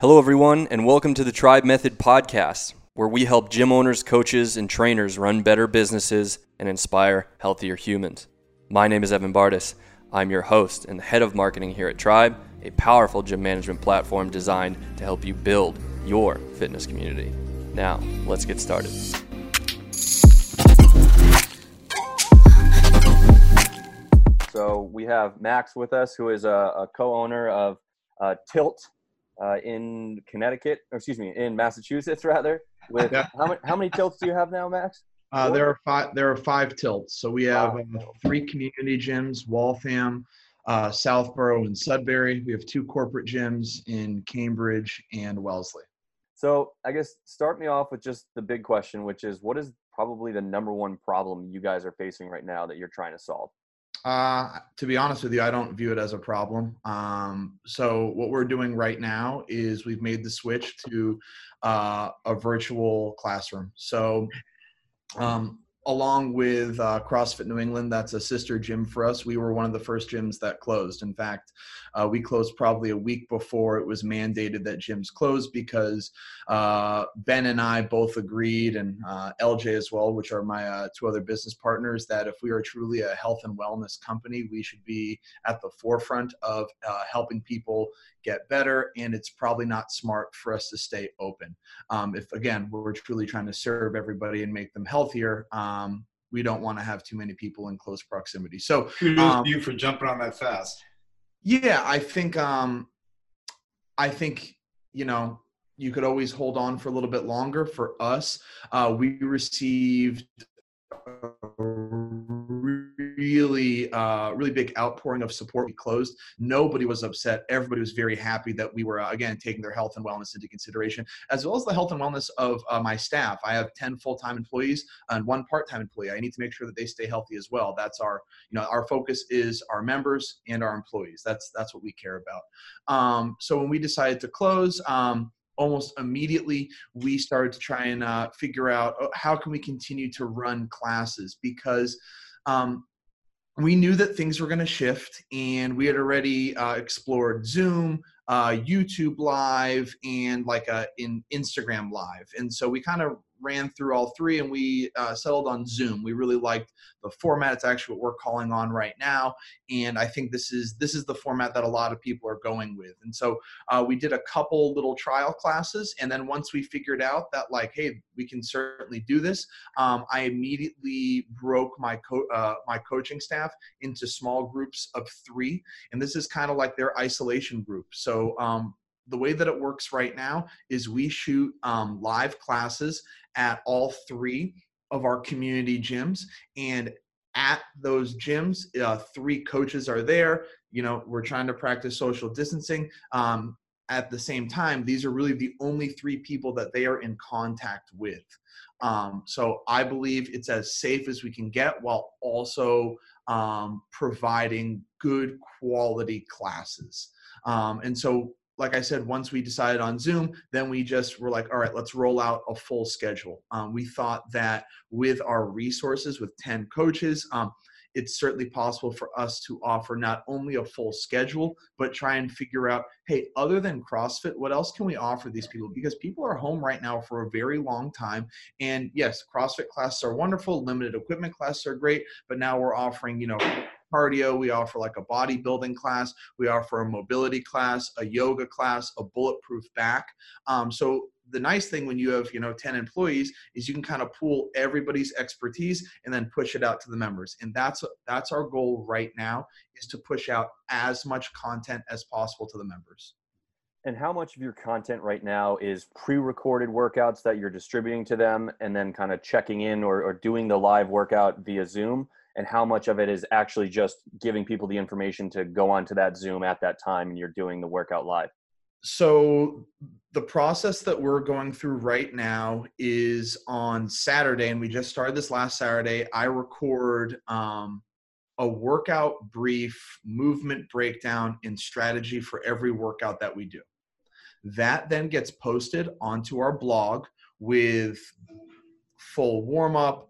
Hello, everyone, and welcome to the Tribe Method Podcast, where we help gym owners, coaches, and trainers run better businesses and inspire healthier humans. My name is Evan Bardis. I'm your host and the head of marketing here at Tribe, a powerful gym management platform designed to help you build your fitness community. Now, let's get started. So, we have Max with us, who is a, a co owner of uh, Tilt uh, in Connecticut, or excuse me, in Massachusetts rather. With Yeah. how many how many tilts do you have now, Max? Uh, there are five. There are five tilts. So we have Five uh, three community gyms: Waltham, uh, Southborough, and Sudbury. We have two corporate gyms in Cambridge and Wellesley. So I guess start me off with just the big question, which is what is probably the number one problem you guys are facing right now that you're trying to solve? Uh, to be honest with you, I don't view it as a problem. Um, so what we're doing right now is we've made the switch to uh, a virtual classroom. So um, along with uh, CrossFit New England, that's a sister gym for us. We were one of the first gyms that closed. In fact, uh, we closed probably a week before it was mandated that gyms close because uh, Ben and I both agreed, and uh, LJ as well, which are my uh, two other business partners, that if we are truly a health and wellness company, we should be at the forefront of uh, helping people get better. And it's probably not smart for us to stay open. Um, if again we're truly trying to serve everybody and make them healthier, um, we don't want to have too many people in close proximity. So Um, to you for jumping on that fast. yeah, I think um, I think you know you could always hold on for a little bit longer. For us, uh, we received really uh, really big outpouring of support. We closed. Nobody was upset. Everybody was very happy that we were uh, again taking their health and wellness into consideration, as well as the health and wellness of uh, my staff. I have ten full time employees and one part time employee. I need to make sure that they stay healthy as well. That's our you know our focus is our members and our employees that's that's what we care about um, so when we decided to close um, almost immediately we started to try and uh, figure out oh, how can we continue to run classes because um, we knew that things were going to shift and we had already uh, explored zoom uh, youtube live and like a in instagram live. And so we kind of ran through all three and we uh, settled on zoom. We really liked the format. It's actually what we're calling on right now and i think this is this is the format that a lot of people are going with. And so uh, we did a couple little trial classes and then once we figured out that like hey we can certainly do this um, i immediately broke my co- uh, my coaching staff into small groups of three and this is kind of like their isolation group. So um, the way that it works right now is we shoot um, live classes at all three of our community gyms. And at those gyms uh, three coaches are there. You know we're trying to practice social distancing um, at the same time these are really the only three people that they are in contact with. Um, so i believe it's as safe as we can get while also um, providing good quality classes. Um, and so like I said, once we decided on Zoom, then we just were like, all right, let's roll out a full schedule. Um, we thought that with our resources, with 10 coaches, um, it's certainly possible for us to offer not only a full schedule, but try and figure out, hey, other than CrossFit, what else can we offer these people? Because people are home right now for a very long time. And yes, CrossFit classes are wonderful, limited equipment classes are great, but now we're offering, you know, cardio, we offer like a bodybuilding class, we offer a mobility class, a yoga class, a bulletproof back. Um, so the nice thing when you have you know 10 employees is you can kind of pool everybody's expertise and then push it out to the members and that's that's our goal right now is to push out as much content as possible to the members And how much of your content right now is pre-recorded workouts that you're distributing to them and then kind of checking in or, or doing the live workout via Zoom? And how much of it is actually just giving people the information to go onto that Zoom at that time and you're doing the workout live? so the process that we're going through right now is on saturday and we just started this last saturday i record um, a workout brief movement breakdown and strategy for every workout that we do that then gets posted onto our blog with full warm up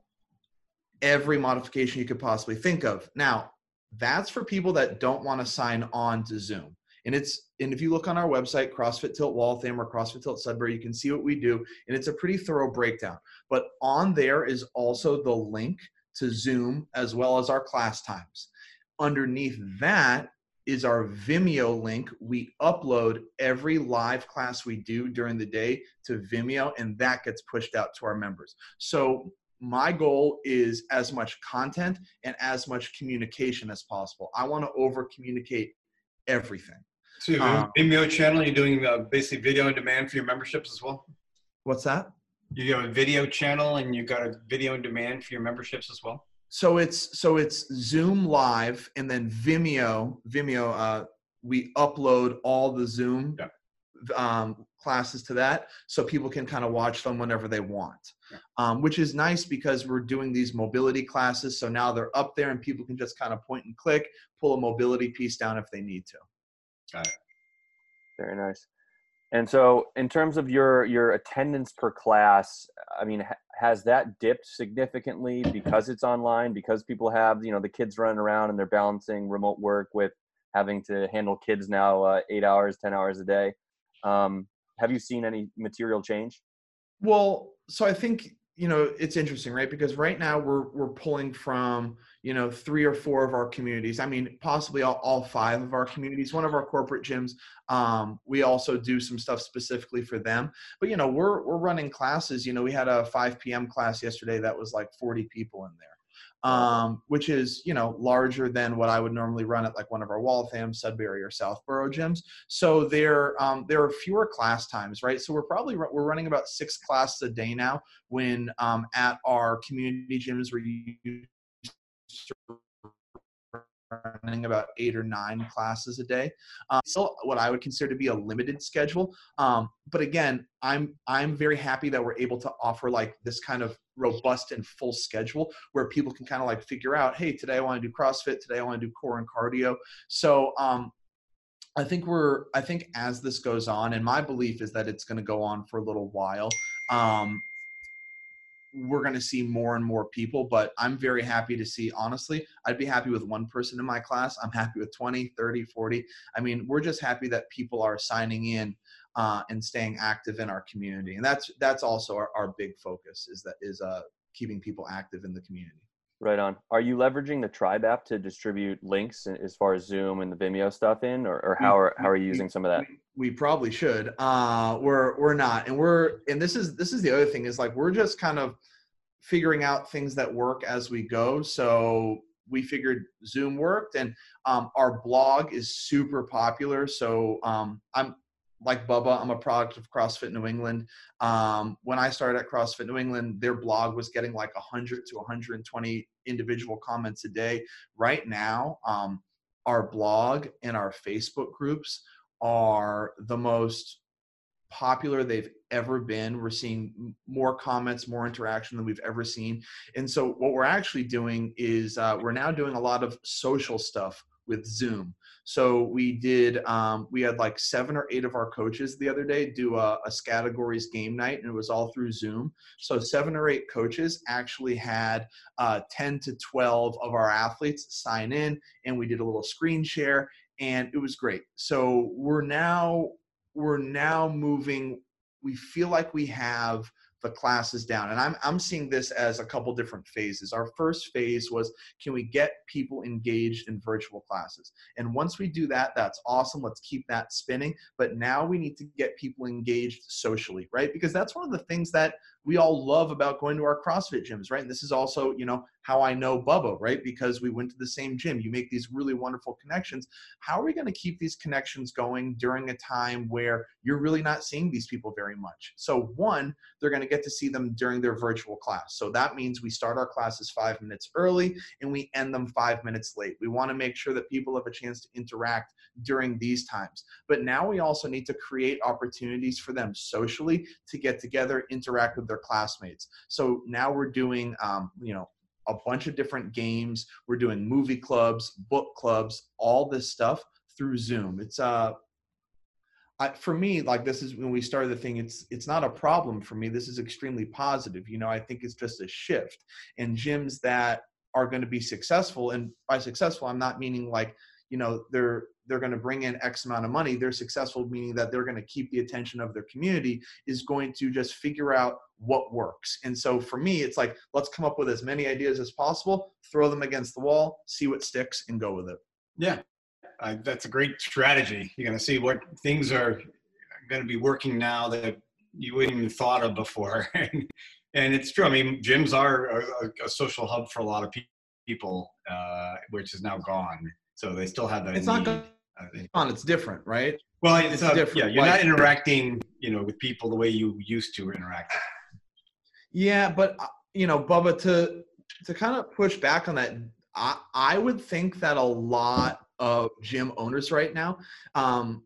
every modification you could possibly think of now that's for people that don't want to sign on to zoom And it's and if you look on our website, CrossFit Tilt Waltham or CrossFit Tilt Sudbury, you can see what we do, and it's a pretty thorough breakdown. But on there is also the link to Zoom as well as our class times. Underneath that is our Vimeo link. We upload every live class we do during the day to Vimeo, and that gets pushed out to our members. So my goal is as much content and as much communication as possible. I want to over communicate everything. So you have a um, Vimeo channel. You're doing uh, basically video on demand for your memberships as well. What's that? You have a video channel and you've got a video on demand for your memberships as well. So it's so it's Zoom live and then Vimeo. Vimeo. Uh, we upload all the Zoom yeah. um, classes to that, so people can kind of watch them whenever they want. Yeah. Um, which is nice because we're doing these mobility classes. So now they're up there and people can just kind of point and click, pull a mobility piece down if they need to. Got it. Very nice. And so, in terms of your your attendance per class, I mean, has that dipped significantly because it's online? Because people have you know the kids running around and they're balancing remote work with having to handle kids now uh, eight hours, ten hours a day. Um, have you seen any material change? Well, so I think you know it's interesting right? Because right now we're we're pulling from you know three or four of our communities. I mean possibly all, all five of our communities. One of our corporate gyms um, we also do some stuff specifically for them. But you know we're we're running classes. You know we had a 5 p.m class yesterday that was like 40 people in there um, which is you know larger than what I would normally run at like one of our Waltham, Sudbury, or Southborough gyms. So there um, there are fewer class times, right? So we're probably we're running about six classes a day now. When um, at our community gyms we're running about eight or nine classes a day. Um, still, what I would consider to be a limited schedule. Um, but again, I'm I'm very happy that we're able to offer like this kind of robust and full schedule where people can kind of like figure out, hey, today I want to do CrossFit, today I want to do core and cardio. So um, I think we're I think as this goes on, and my belief is that it's going to go on for a little while. Um, we're going to see more and more people but i'm very happy to see honestly i'd be happy with one person in my class. I'm happy with 20 30 40 i mean we're just happy that people are signing in uh, and staying active in our community and that's that's also our, our big focus is that is uh, keeping people active in the community. Right on. Are you leveraging the tribe app to distribute links as far as zoom and the vimeo stuff in or, or how are how are you using some of that we probably should. Uh, we're we're not, and we're and this is this is the other thing is like we're just kind of figuring out things that work as we go. So we figured Zoom worked, and um, our blog is super popular. So um, I'm like Bubba, I'm a product of CrossFit New England. Um, when I started at CrossFit New England, their blog was getting like 100 to 120 individual comments a day. Right now, um, our blog and our Facebook groups are the most popular they've ever been. We're seeing more comments, more interaction than we've ever seen. And so, what we're actually doing is uh, we're now doing a lot of social stuff with Zoom. So we did, um, we had like seven or eight of our coaches the other day do a, a categories game night, and it was all through Zoom. So seven or eight coaches actually had uh, 10 to 12 of our athletes sign in, and we did a little screen share, and it was great. So we're now we're now moving. We feel like we have the classes down. And I'm, I'm seeing this as a couple different phases. Our first phase was can we get people engaged in virtual classes? And once we do that, that's awesome. Let's keep that spinning. But now we need to get people engaged socially, right? Because that's one of the things that we all love about going to our CrossFit gyms, right? And this is also, you know, how I know Bubba, right? Because we went to the same gym. You make these really wonderful connections. How are we going to keep these connections going during a time where you're really not seeing these people very much? So, one, they're going to get to see them during their virtual class. So that means we start our classes five minutes early and we end them five minutes late. We want to make sure that people have a chance to interact during these times. But now we also need to create opportunities for them socially to get together, interact with their classmates. So now we're doing, um, you know, a bunch of different games. We're doing movie clubs, book clubs, all this stuff through Zoom. It's uh I, for me, like this is when we started the thing. It's it's not a problem for me. This is extremely positive. You know, I think it's just a shift. And gyms that are going to be successful, and by successful, I'm not meaning like you know they're they're going to bring in x amount of money they're successful meaning that they're going to keep the attention of their community is going to just figure out what works. And so for me it's like let's come up with as many ideas as possible throw them against the wall see what sticks and go with it. Yeah. Uh, that's a great strategy. You're going to see what things are going to be working now that you wouldn't even thought of before. And it's true. I mean gyms are a, a social hub for a lot of people uh, which is now gone so they still have that it's need. not gone it's different right well it's, It's uh, different. yeah you're Like- not interacting you know with people the way you used to interact Yeah, but uh, you know, Bubba, to to kind of push back on that, I I would think that a lot of gym owners right now, um,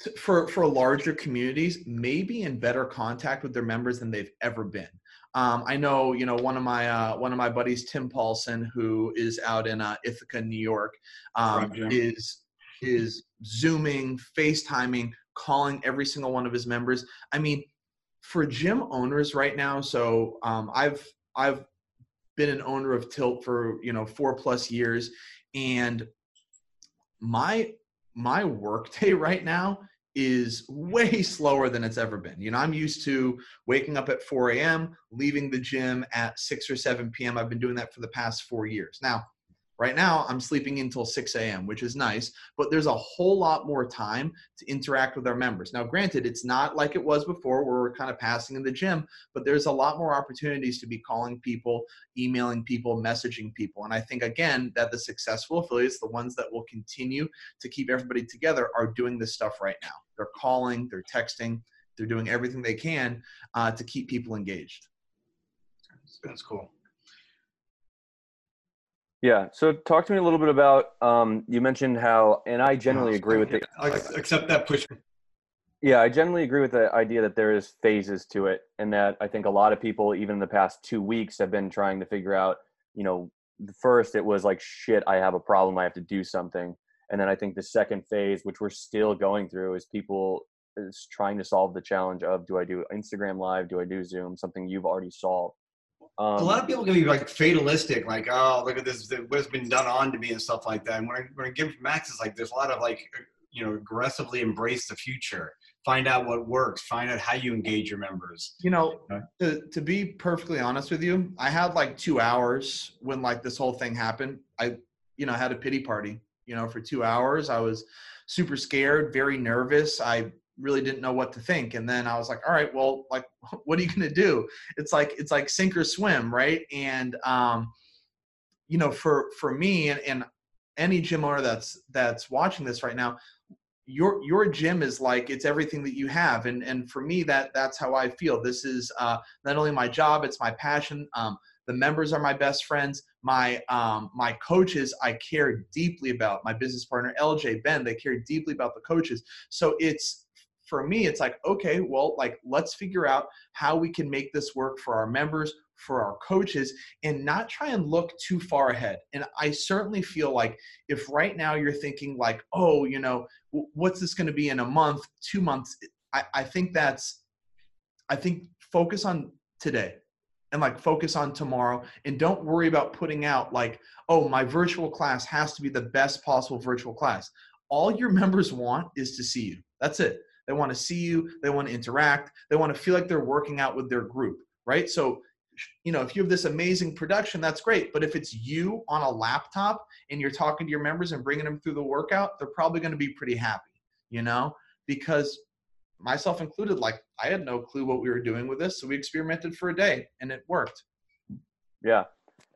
t- for for larger communities, may be in better contact with their members than they've ever been. Um, I know, you know, one of my uh, one of my buddies, Tim Paulson, who is out in uh, Ithaca, New York, um, Right, is is zooming, FaceTiming, calling every single one of his members. I mean, for gym owners right now, so um, I've I've been an owner of Tilt for you know four plus years, and my my workday right now is way slower than it's ever been. You know, I'm used to waking up at 4 a.m., leaving the gym at 6 or 7 p.m. I've been doing that for the past four years. Now, right now, I'm sleeping until 6 a.m., which is nice, but there's a whole lot more time to interact with our members. Now, granted, it's not like it was before where we're kind of passing in the gym, but there's a lot more opportunities to be calling people, emailing people, messaging people. And I think, again, that the successful affiliates, the ones that will continue to keep everybody together, are doing this stuff right now. They're calling, they're texting, they're doing everything they can uh, to keep people engaged. that's cool Yeah. So talk to me a little bit about um, you mentioned how, and I generally agree with it. I'll accept that push Yeah, I generally agree with the idea that there is phases to it, and that I think a lot of people, even in the past two weeks, have been trying to figure out. You know, first it was like, shit, I have a problem, I have to do something, and then I think the second phase, which we're still going through, is people is trying to solve the challenge of do I do Instagram Live, do I do Zoom, something you've already solved. Um, a lot of people can be like fatalistic, like, oh, look at this, what's been done on to me and stuff like that. And when I, when I give from Max, it's like there's a lot of like, you know, aggressively embrace the future, find out what works, find out how you engage your members. You know, to, to be perfectly honest with you, I had like two hours when like this whole thing happened. I, you know, had a pity party, you know, for two hours. I was super scared, very nervous. I really didn't know what to think. And then I was like, all right, well, like, what are you going to do? It's like, it's like sink or swim. Right. And, um, you know, for, for me and, and any gym owner that's, that's watching this right now, your your gym is like it's everything that you have and and for me that that's how i feel this is uh not only my job it's my passion um the members are my best friends. My um my coaches i care deeply about. My business partner lj ben they care deeply about the coaches. So it's for me it's like okay well like let's figure out how we can make this work for our members for our coaches and not try and look too far ahead. And i certainly feel like if right now you're thinking like oh you know what's this going to be in a month two months? I, I think that's i think focus on today and like focus on tomorrow and don't worry about putting out like oh my virtual class has to be the best possible virtual class. All your members want is to see you. That's it. They want to see you they want to interact they want to feel like they're working out with their group right? So you know if you have this amazing production that's great but if it's you on a laptop and you're talking to your members and bringing them through the workout they're probably going to be pretty happy you know? Because myself included like i had no clue what we were doing with this so we experimented for a day and it worked Yeah,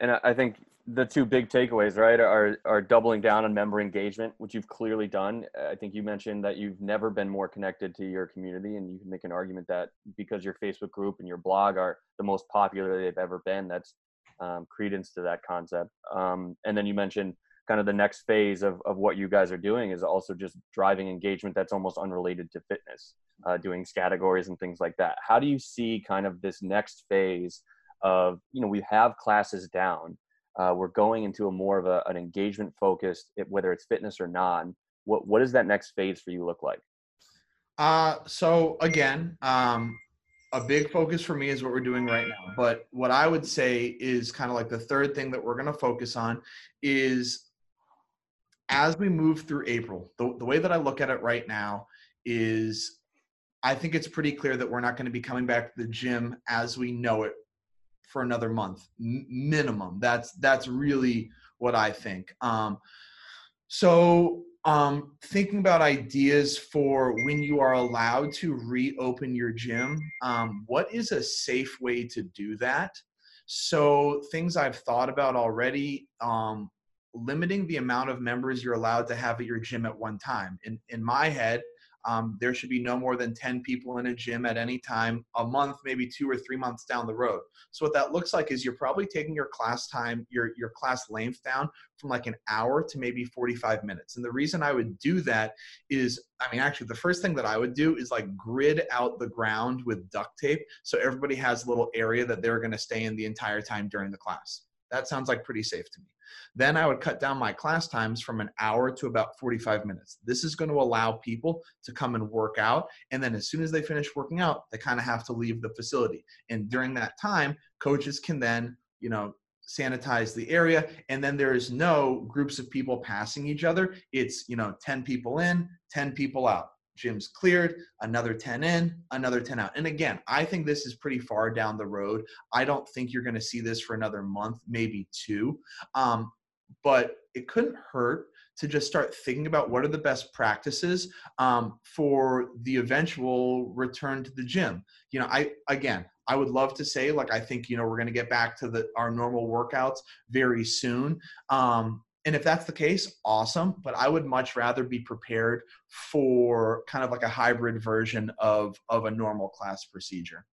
and I- think the two big takeaways, right, are are doubling down on member engagement, which you've clearly done. I think you mentioned that you've never been more connected to your community, and you can make an argument that because your Facebook group and your blog are the most popular they've ever been, that's um, credence to that concept. Um, and then you mentioned kind of the next phase of, of what you guys are doing is also just driving engagement that's almost unrelated to fitness, uh, doing categories and things like that. How do you see kind of this next phase of, you know, we have classes down, uh, we're going into a more of a, an engagement focused, whether it's fitness or non. What, what does that next phase for you look like? Uh, so again, um, a big focus for me is what we're doing right now. But what I would say is kind of like the third thing that we're going to focus on is as we move through April, the, the way that I look at it right now is I think it's pretty clear that we're not going to be coming back to the gym as we know it for another month M- minimum. That's that's really what I think. Um, so um, thinking about ideas for when you are allowed to reopen your gym, um, what is a safe way to do that? So things I've thought about already. Um, limiting the amount of members you're allowed to have at your gym at one time. In in my head, um, there should be no more than 10 people in a gym at any time, a month, maybe two or three months down the road. So what that looks like is you're probably taking your class time, your, your class length down from like an hour to maybe 45 minutes. And the reason I would do that is, I mean, actually the first thing that I would do is like grid out the ground with duct tape. So everybody has a little area that they're going to stay in the entire time during the class. That sounds like pretty safe to me. Then I would cut down my class times from an hour to about 45 minutes. This is going to allow people to come and work out. And then as soon as they finish working out, they kind of have to leave the facility. And during that time, coaches can then, you know, sanitize the area and then there is no groups of people passing each other it's you know 10 people in 10 people out Gym's cleared, another 10 in, another 10 out. And again, I think this is pretty far down the road. I don't think you're going to see this for another month, maybe two. Um, but it couldn't hurt to just start thinking about what are the best practices um, for the eventual return to the gym. You know, I again, I would love to say like I think you know we're going to get back to the our normal workouts very soon. Um, and if that's the case, awesome. But I would much rather be prepared for kind of like a hybrid version of of a normal class procedure.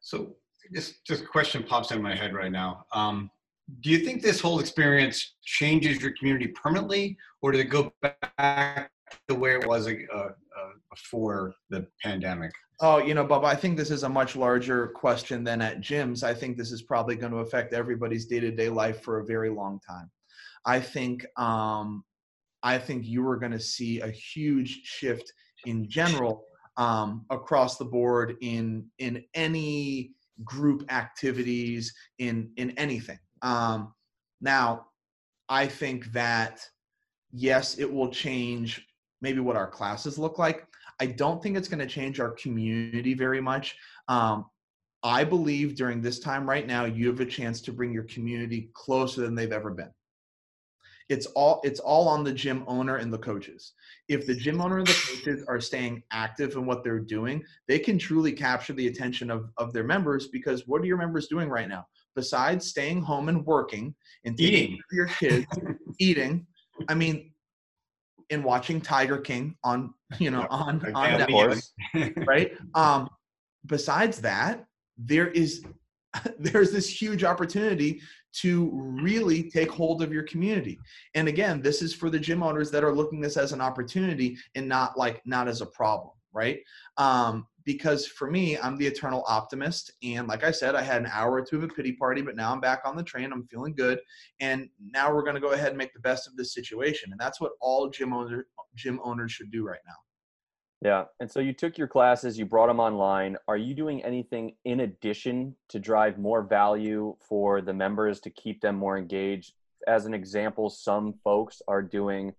So just just a question pops in my head right now. Um, do you think this whole experience changes your community permanently, or did it go back to where it was uh, uh, before the pandemic? Oh, you know, Bob, I think this is a much larger question than at gyms. I think this is probably going to affect everybody's day to day life for a very long time. I think um, I think you are going to see a huge shift in general um, across the board in in any group activities in in anything. Um, now, I think that yes, it will change maybe what our classes look like. I don't think it's going to change our community very much. Um, I believe during this time right now, you have a chance to bring your community closer than they've ever been it's all it's all on the gym owner and the coaches. If the gym owner and the coaches are staying active in what they're doing they can truly capture the attention of, of their members because what are your members doing right now? Besides staying home and working and eating. your kids eating i mean and watching tiger king on you know on on Netflix, right? Um besides that there is there's this huge opportunity to really take hold of your community. And again, this is for the gym owners that are looking this as an opportunity and not like not as a problem, right? Um, because for me, I'm the eternal optimist. And like I said, I had an hour or two of a pity party, but now I'm back on the train. I'm feeling good. And now we're going to go ahead and make the best of this situation. And that's what all gym owners, gym owners should do right now. Yeah. And so you took your classes, you brought them online. Are you doing anything in addition to drive more value for the members to keep them more engaged? As an example, some folks are doing,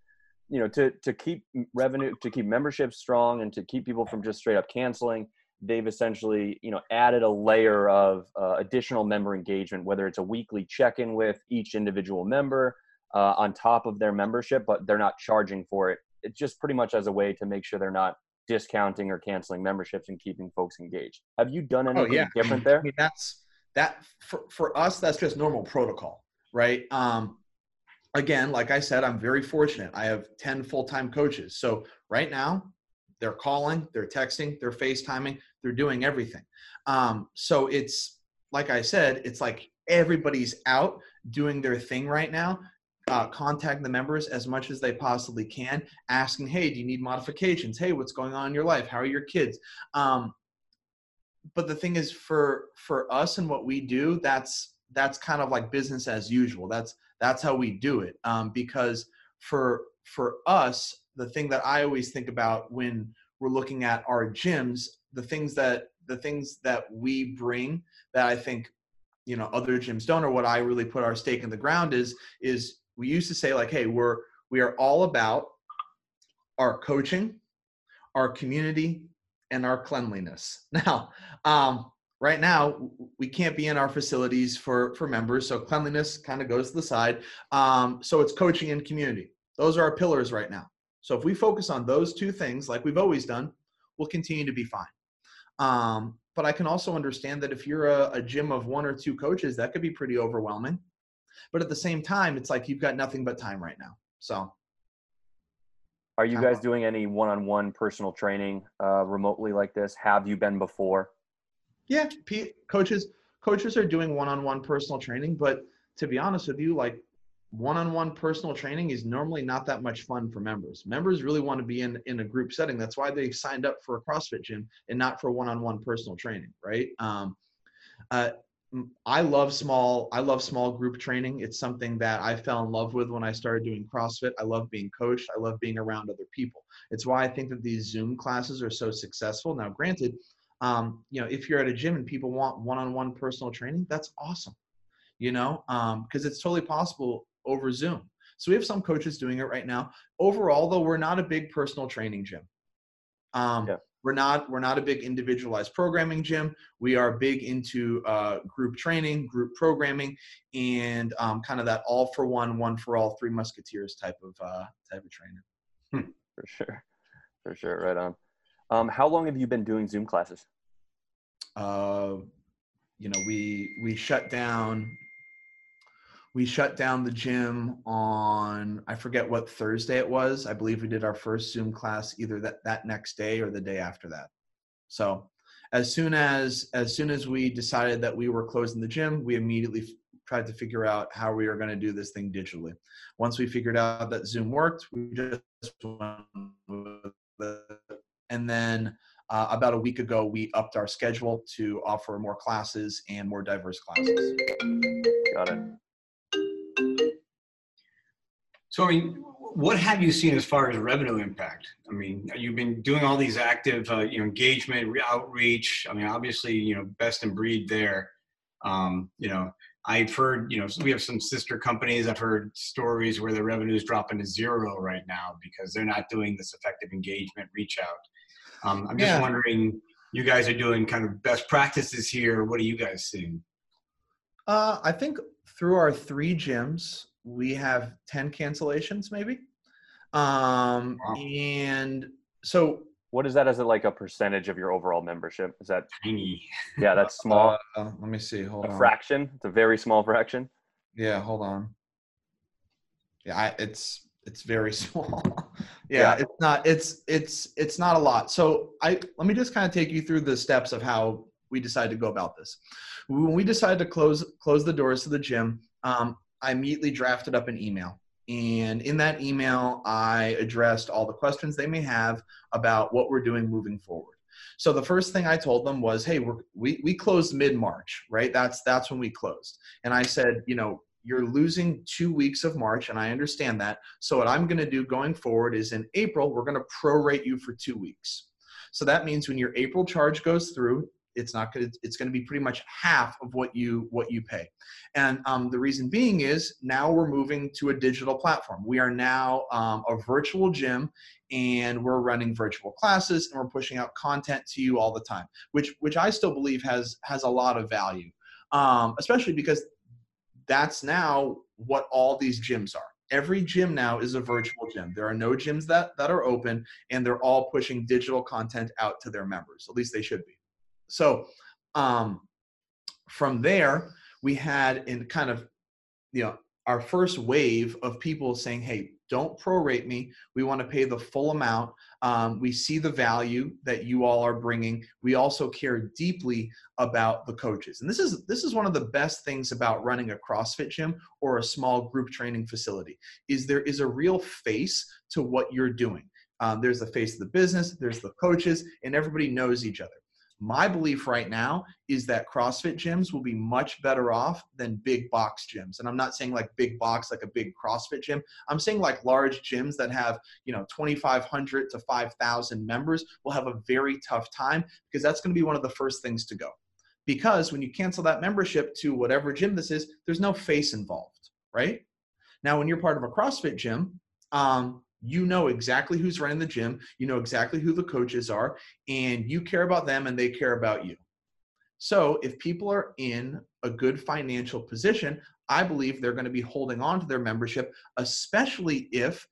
you know, to, to keep revenue, to keep membership strong and to keep people from just straight up canceling. They've essentially, you know, added a layer of uh, additional member engagement, whether it's a weekly check in with each individual member uh, on top of their membership, but they're not charging for it. It's just pretty much as a way to make sure they're not discounting or canceling memberships and keeping folks engaged. Have you done anything oh, yeah. different there? I mean, that's that for, for us, that's just normal protocol, right? Um, again, like I said, I'm very fortunate. I have 10 full-time coaches. So right now they're calling, they're texting, they're FaceTiming, they're doing everything. Um, so it's like I said, it's like everybody's out doing their thing right now uh, contact the members as much as they possibly can, asking, "Hey, do you need modifications? Hey, what's going on in your life? How are your kids?" Um, but the thing is, for for us and what we do, that's that's kind of like business as usual. That's that's how we do it. Um, because for for us, the thing that I always think about when we're looking at our gyms, the things that the things that we bring that I think you know other gyms don't, or what I really put our stake in the ground is is we used to say like hey we're we are all about our coaching, our community, and our cleanliness. Now, um, right now we can't be in our facilities for for members, so cleanliness kind of goes to the side. Um, so it's coaching and community. Those are our pillars right now. So if we focus on those two things, like we've always done, we'll continue to be fine. Um, but I can also understand that if you're a, a gym of one or two coaches, that could be pretty overwhelming. But at the same time, it's like you've got nothing but time right now. So are you guys doing any one-on-one personal training uh, remotely like this? Have you been before? Yeah, P- coaches coaches are doing one-on-one personal training, but to be honest with you, like one-on-one personal training is normally not that much fun for members. Members really want to be in in a group setting. That's why they signed up for a CrossFit gym and not for one-on-one personal training, right? Um, uh, I love small I love small group training. It's something that I fell in love with when I started doing CrossFit. I love being coached. I love being around other people. It's why I think that these Zoom classes are so successful. Now, granted, um, you know, if you're at a gym and people want one-on-one personal training, that's awesome. You know, because um, it's totally possible over Zoom. So we have some coaches doing it right now. Overall, though, we're not a big personal training gym. Um, yeah. We're not we're not a big individualized programming gym. We are big into uh, group training, group programming, and um, kind of that all for one, one for all, three musketeers type of uh, type of trainer. Hmm. For sure, for sure, right on. Um, how long have you been doing Zoom classes? Uh, you know, we we shut down we shut down the gym on i forget what thursday it was. I believe we did our first zoom class either that, that next day or the day after that. So as soon as as soon as we decided that we were closing the gym we immediately f- tried to figure out how we were going to do this thing digitally. Once we figured out that zoom worked we just went with it. and then uh, about a week ago we upped our schedule to offer more classes and more diverse classes. Got it so, I mean, what have you seen as far as revenue impact? I mean, you've been doing all these active, uh, you know, engagement, outreach. I mean, obviously, you know, best in breed there. Um, you know, I've heard, you know, we have some sister companies. I've heard stories where the revenue is dropping to zero right now because they're not doing this effective engagement reach out. Um, I'm just yeah. wondering, you guys are doing kind of best practices here. What are you guys seeing? Uh, I think through our three gyms, we have 10 cancellations maybe. Um, wow. And so what is that as a, like a percentage of your overall membership? Is that tiny? Yeah, that's small. Uh, uh, let me see. Hold a on. fraction. It's a very small fraction. Yeah, hold on. Yeah, I, it's it's very small. yeah, yeah, it's not it's it's it's not a lot. So I let me just kind of take you through the steps of how we decided to go about this. When we decided to close close the doors to the gym, um, I immediately drafted up an email. And in that email, I addressed all the questions they may have about what we're doing moving forward. So the first thing I told them was, "Hey, we we closed mid March, right? That's that's when we closed." And I said, "You know, you're losing two weeks of March, and I understand that. So what I'm going to do going forward is in April, we're going to prorate you for two weeks. So that means when your April charge goes through, it's not going to it's going to be pretty much half of what you what you pay and um, the reason being is now we're moving to a digital platform we are now um, a virtual gym and we're running virtual classes and we're pushing out content to you all the time which which i still believe has has a lot of value um, especially because that's now what all these gyms are every gym now is a virtual gym. There are no gyms that, that are open, and they're all pushing digital content out to their members. At least they should be. So um, from there, we had in kind of, you know, our first wave of people saying, hey, don't prorate me. We want to pay the full amount. Um, we see the value that you all are bringing. We also care deeply about the coaches, and this is this is one of the best things about running a CrossFit gym or a small group training facility. Is there is a real face to what you're doing. Um, there's the face of the business. There's the coaches, and everybody knows each other. My belief right now is that CrossFit gyms will be much better off than big box gyms. And I'm not saying like big box, like a big CrossFit gym. I'm saying like large gyms that have, you know, 2,500 to 5,000 members will have a very tough time because that's going to be one of the first things to go. Because when you cancel that membership to whatever gym this is, there's no face involved, right? Now, when you're part of a CrossFit gym, um, you know exactly who's running the gym, you know exactly who the coaches are, and you care about them and they care about you. So if people are in a good financial position, I believe they're going to be holding on to their membership, especially if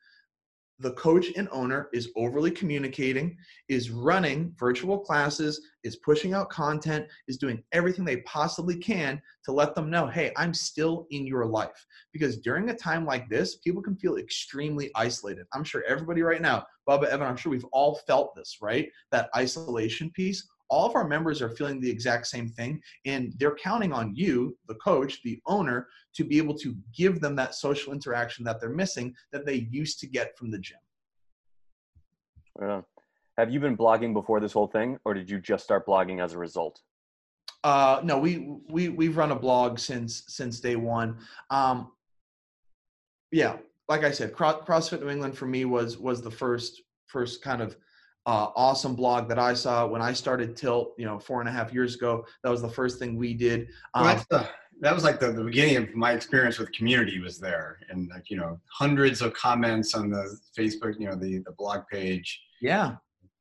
the coach and owner is overly communicating, is running virtual classes, is pushing out content, is doing everything they possibly can to let them know, hey, I'm still in your life. Because during a time like this, people can feel extremely isolated. I'm sure everybody right now, Bubba, Evan, I'm sure we've all felt this, right? That isolation piece all of our members are feeling the exact same thing and they're counting on you the coach the owner to be able to give them that social interaction that they're missing that they used to get from the gym. Right have you been blogging before this whole thing or did you just start blogging as a result? Uh, no we we we've run a blog since since day one. Um, yeah like i said crossfit new england for me was was the first first kind of uh, awesome blog that I saw when I started Tilt, you know, four and a half years ago. That was the first thing we did. Um, well, the, that was like the, the beginning of my experience with community was there and like, you know, hundreds of comments on the Facebook, you know, the, the blog page. Yeah.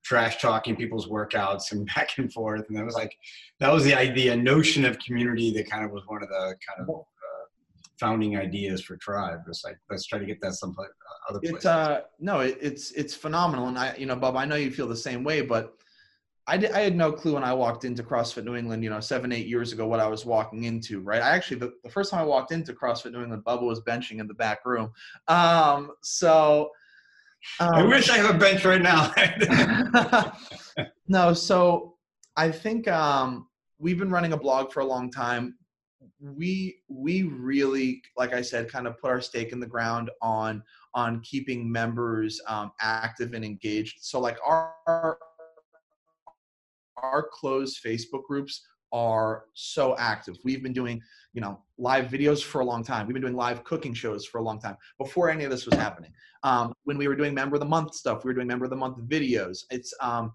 Trash talking people's workouts and back and forth. And that was like, that was the idea, notion of community that kind of was one of the kind of founding ideas for Tribe. It's like let's try to get that someplace uh, other places. It's uh no, it, it's it's phenomenal, and I you know Bob, I know you feel the same way, but I did, I had no clue when I walked into CrossFit New England, you know, seven eight years ago, what I was walking into. Right, I actually the, the first time I walked into CrossFit New England, Bubba was benching in the back room. Um, so. Um, I wish I have a bench right now. no, so I think um, we've been running a blog for a long time we we really like i said kind of put our stake in the ground on on keeping members um, active and engaged. So like our our closed facebook groups are so active. We've been doing you know live videos for a long time. We've been doing live cooking shows for a long time before any of this was happening. Um, when we were doing member of the month stuff we were doing member of the month videos. It's um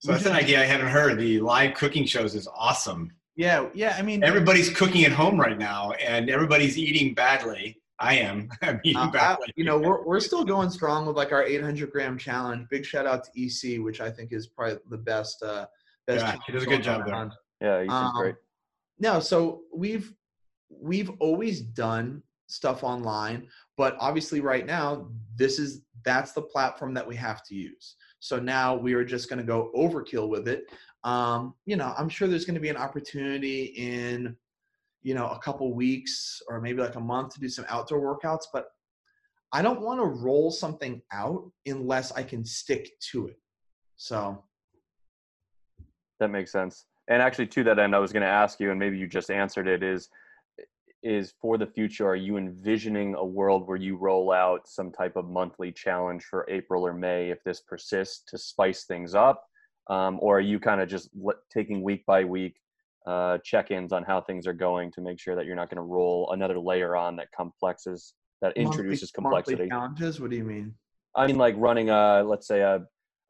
so that's an idea i haven't heard. The live cooking shows is awesome yeah, yeah. I mean, everybody's cooking at home right now, and everybody's eating badly. I am. I'm eating uh, badly. you know, we're we're still going strong with like our 800 gram challenge. Big shout out to EC, which I think is probably the best. Uh, best yeah, he does a good job there. Yeah, EC's um, great. No, so we've we've always done stuff online, but obviously right now this is that's the platform that we have to use. So now we are just going to go overkill with it. Um, you know, I'm sure there's going to be an opportunity in, you know, a couple weeks or maybe like a month to do some outdoor workouts, but I don't want to roll something out unless I can stick to it. So that makes sense. And actually, to that end, I was going to ask you, and maybe you just answered it. Is is for the future? Are you envisioning a world where you roll out some type of monthly challenge for April or May if this persists to spice things up? Um, or are you kind of just taking week by week uh, check-ins on how things are going to make sure that you're not going to roll another layer on that complexes that introduces monthly, complexity? monthly challenges? What do you mean? I mean like running a let's say a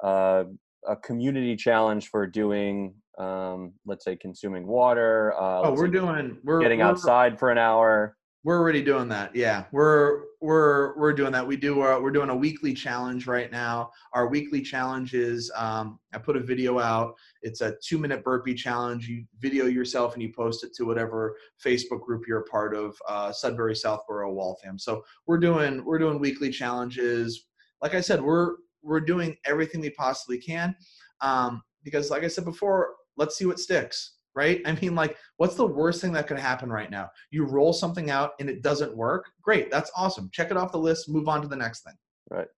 a, a community challenge for doing um, let's say consuming water uh, oh we're doing we're getting we're, outside for an hour we're already doing that. Yeah, we're we're we're doing that. We do we're doing a weekly challenge right now. Our weekly challenge is um, I put a video out. It's a two minute burpee challenge. You video yourself and you post it to whatever Facebook group you're a part of, uh, Sudbury, Southborough, Waltham. So we're doing we're doing weekly challenges. Like I said, we're we're doing everything we possibly can um, because, like I said before, let's see what sticks right? I mean, like, what's the worst thing that could happen right now? You roll something out and it doesn't work. Great, that's awesome. Check it off the list. Move on to the next thing. Right.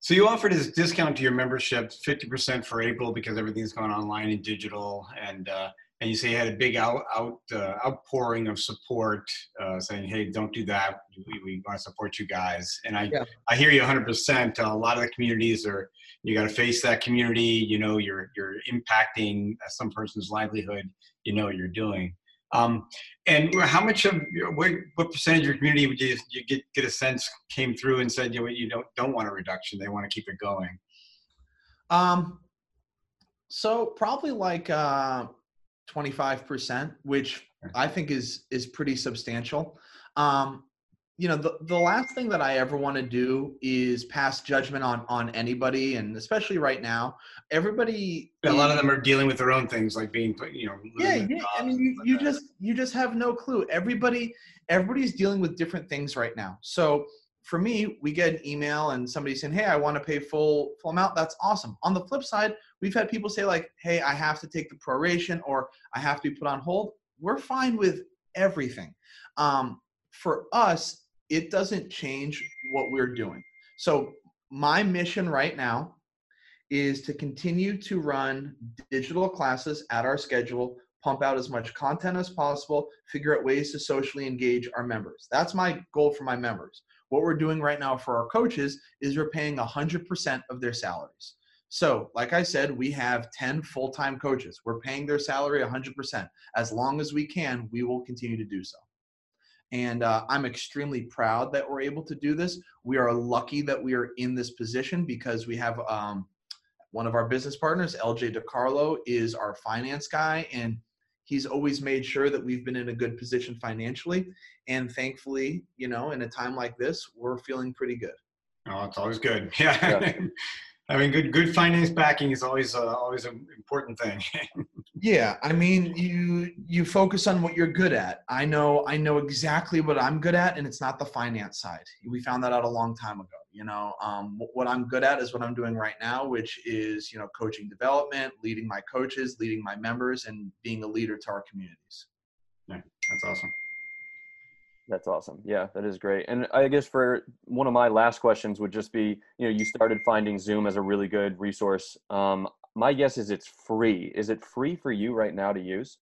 So you offered a discount to your membership, fifty percent for April because everything's going online and digital, and uh, and you say you had a big out, out uh, outpouring of support, uh, saying, "Hey, don't do that. We, we want to support you guys." And I yeah. I hear you 100. percent A lot of the communities are you got to face that community. You know, you're you're impacting some person's livelihood. You know what you're doing. Um, and how much of what, what percentage of your community would you, you get get a sense came through and said you know, you don't don't want a reduction, they want to keep it going? Um, so probably like uh, 25%, which I think is is pretty substantial. Um, you know the, the last thing that i ever want to do is pass judgment on on anybody and especially right now everybody a lot of them are dealing with their own things like being you know yeah, yeah. i mean you, you just you just have no clue. Everybody everybody's dealing with different things right now. So for me we get an email and somebody saying hey i want to pay full full amount. That's awesome. On the flip side we've had people say like hey i have to take the proration or i have to be put on hold we're fine with everything um, for us it doesn't change what we're doing. So my mission right now is to continue to run digital classes at our schedule, pump out as much content as possible, figure out ways to socially engage our members. That's my goal for my members. What we're doing right now for our coaches is we're paying 100% of their salaries. So, like I said, we have 10 full time coaches. We're paying their salary 100%. As long as we can, we will continue to do so. And uh, I'm extremely proud that we're able to do this. We are lucky that we are in this position because we have um, one of our business partners, LJ DeCarlo, is our finance guy, and he's always made sure that we've been in a good position financially. And thankfully, you know, in a time like this, we're feeling pretty good. Oh, it's always good. Yeah. yeah. I mean, good good finance backing is always uh, always an important thing. yeah, I mean, you you focus on what you're good at. I know I know exactly what I'm good at, and it's not the finance side. We found that out a long time ago. You know, um, what I'm good at is what I'm doing right now, which is you know coaching development, leading my coaches, leading my members, and being a leader to our communities. Yeah, that's awesome. That's awesome. Yeah, that is great. And I guess for one of my last questions would just be, you know, you started finding Zoom as a really good resource. Um, my guess is it's free. Is it free for you right now to use?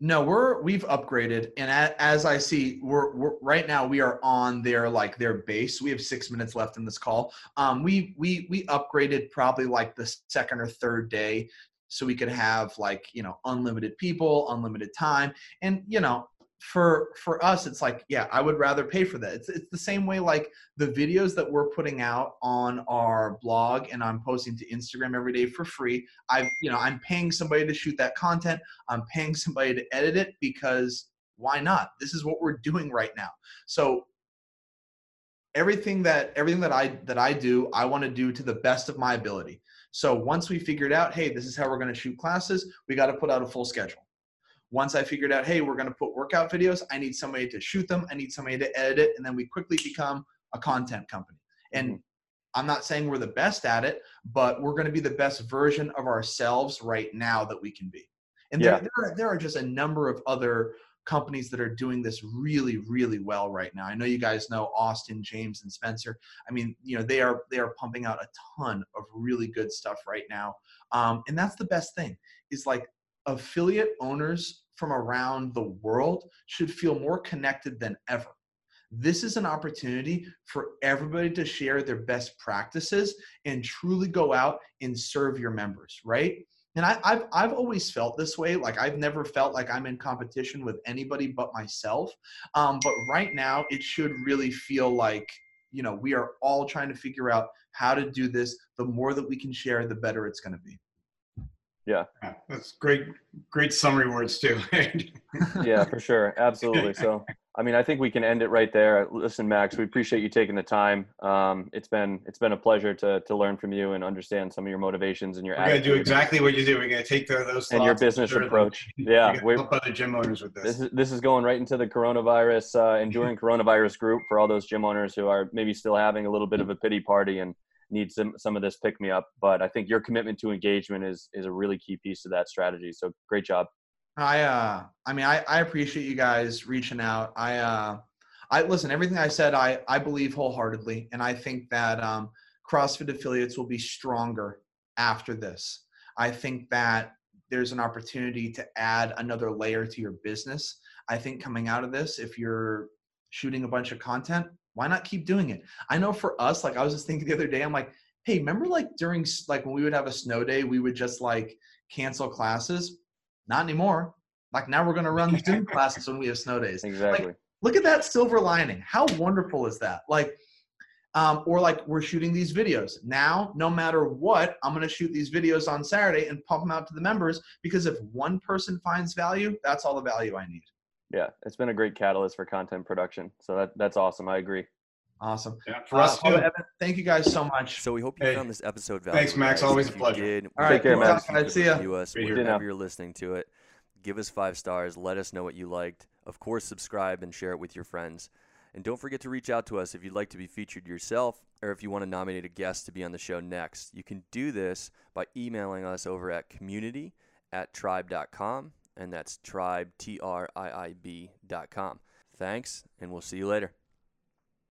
No, we're we've upgraded, and as I see, we're, we're right now we are on their like their base. We have six minutes left in this call. Um, we we we upgraded probably like the second or third day, so we could have like you know unlimited people, unlimited time, and you know for for us it's like yeah i would rather pay for that. It's, it's the same way like the videos that we're putting out on our blog and i'm posting to instagram every day for free i've you know i'm paying somebody to shoot that content. I'm paying somebody to edit it because why not? This is what we're doing right now. So everything that everything that i that i do i want to do to the best of my ability. So once we figured out hey this is how we're going to shoot classes we got to put out a full schedule once I figured out, hey, we're going to put workout videos, I need somebody to shoot them, I need somebody to edit it, and then we quickly become a content company. And mm-hmm. I'm not saying we're the best at it, but we're going to be the best version of ourselves right now that we can be. And yeah. there, there, are, there are just a number of other companies that are doing this really really well right now i know you guys know austin james and spencer i mean you know they are they are pumping out a ton of really good stuff right now um, and that's the best thing is like affiliate owners from around the world should feel more connected than ever. This is an opportunity for everybody to share their best practices and truly go out and serve your members, right? And I, have I've always felt this way. Like I've never felt like I'm in competition with anybody but myself. Um, but right now, it should really feel like you know we are all trying to figure out how to do this. The more that we can share, the better it's going to be. Yeah. yeah. That's great, great summary words too. yeah, for sure. Absolutely. So, I mean, I think we can end it right there. Listen, Max, we appreciate you taking the time. Um, it's been, it's been a pleasure to, to learn from you and understand some of your motivations and your We're going to do exactly what you do. We're going to take the, those and your business and approach. Yeah. We're help other gym owners with this. This is, this is going right into the coronavirus, uh, enduring coronavirus group for all those gym owners who are maybe still having a little bit of a pity party and, need some some of this pick me up. But I think your commitment to engagement is is a really key piece to that strategy. So great job. I uh I mean I, I appreciate you guys reaching out. I uh I listen, everything I said I I believe wholeheartedly and I think that um CrossFit affiliates will be stronger after this. I think that there's an opportunity to add another layer to your business. I think coming out of this, if you're shooting a bunch of content, why not keep doing it? I know for us, like I was just thinking the other day, I'm like, hey, remember like during like when we would have a snow day, we would just like cancel classes. Not anymore. Like now we're gonna run Zoom classes when we have snow days. Exactly. Like, look at that silver lining. How wonderful is that? Like, um, or like we're shooting these videos now. No matter what, I'm gonna shoot these videos on Saturday and pump them out to the members because if one person finds value, that's all the value I need. Yeah, it's been a great catalyst for content production. So that that's awesome. I agree. Awesome. Yeah, for us Uh, too. Evan, thank you guys so much. So we hope you Hey, found this episode valuable. thanks, Max. guys. Always If a pleasure. did, All right, take care, Max. talk, guys. See ya. Review us Right here. whenever you're listening to it. Give us five stars. Let us know what you liked. Of course, subscribe and share it with your friends. And don't forget to reach out to us if you'd like to be featured yourself or if you want to nominate a guest to be on the show next. You can do this by emailing us over at community at triib.com, and that's tribe, T R I I B.com. Thanks, and we'll see you later.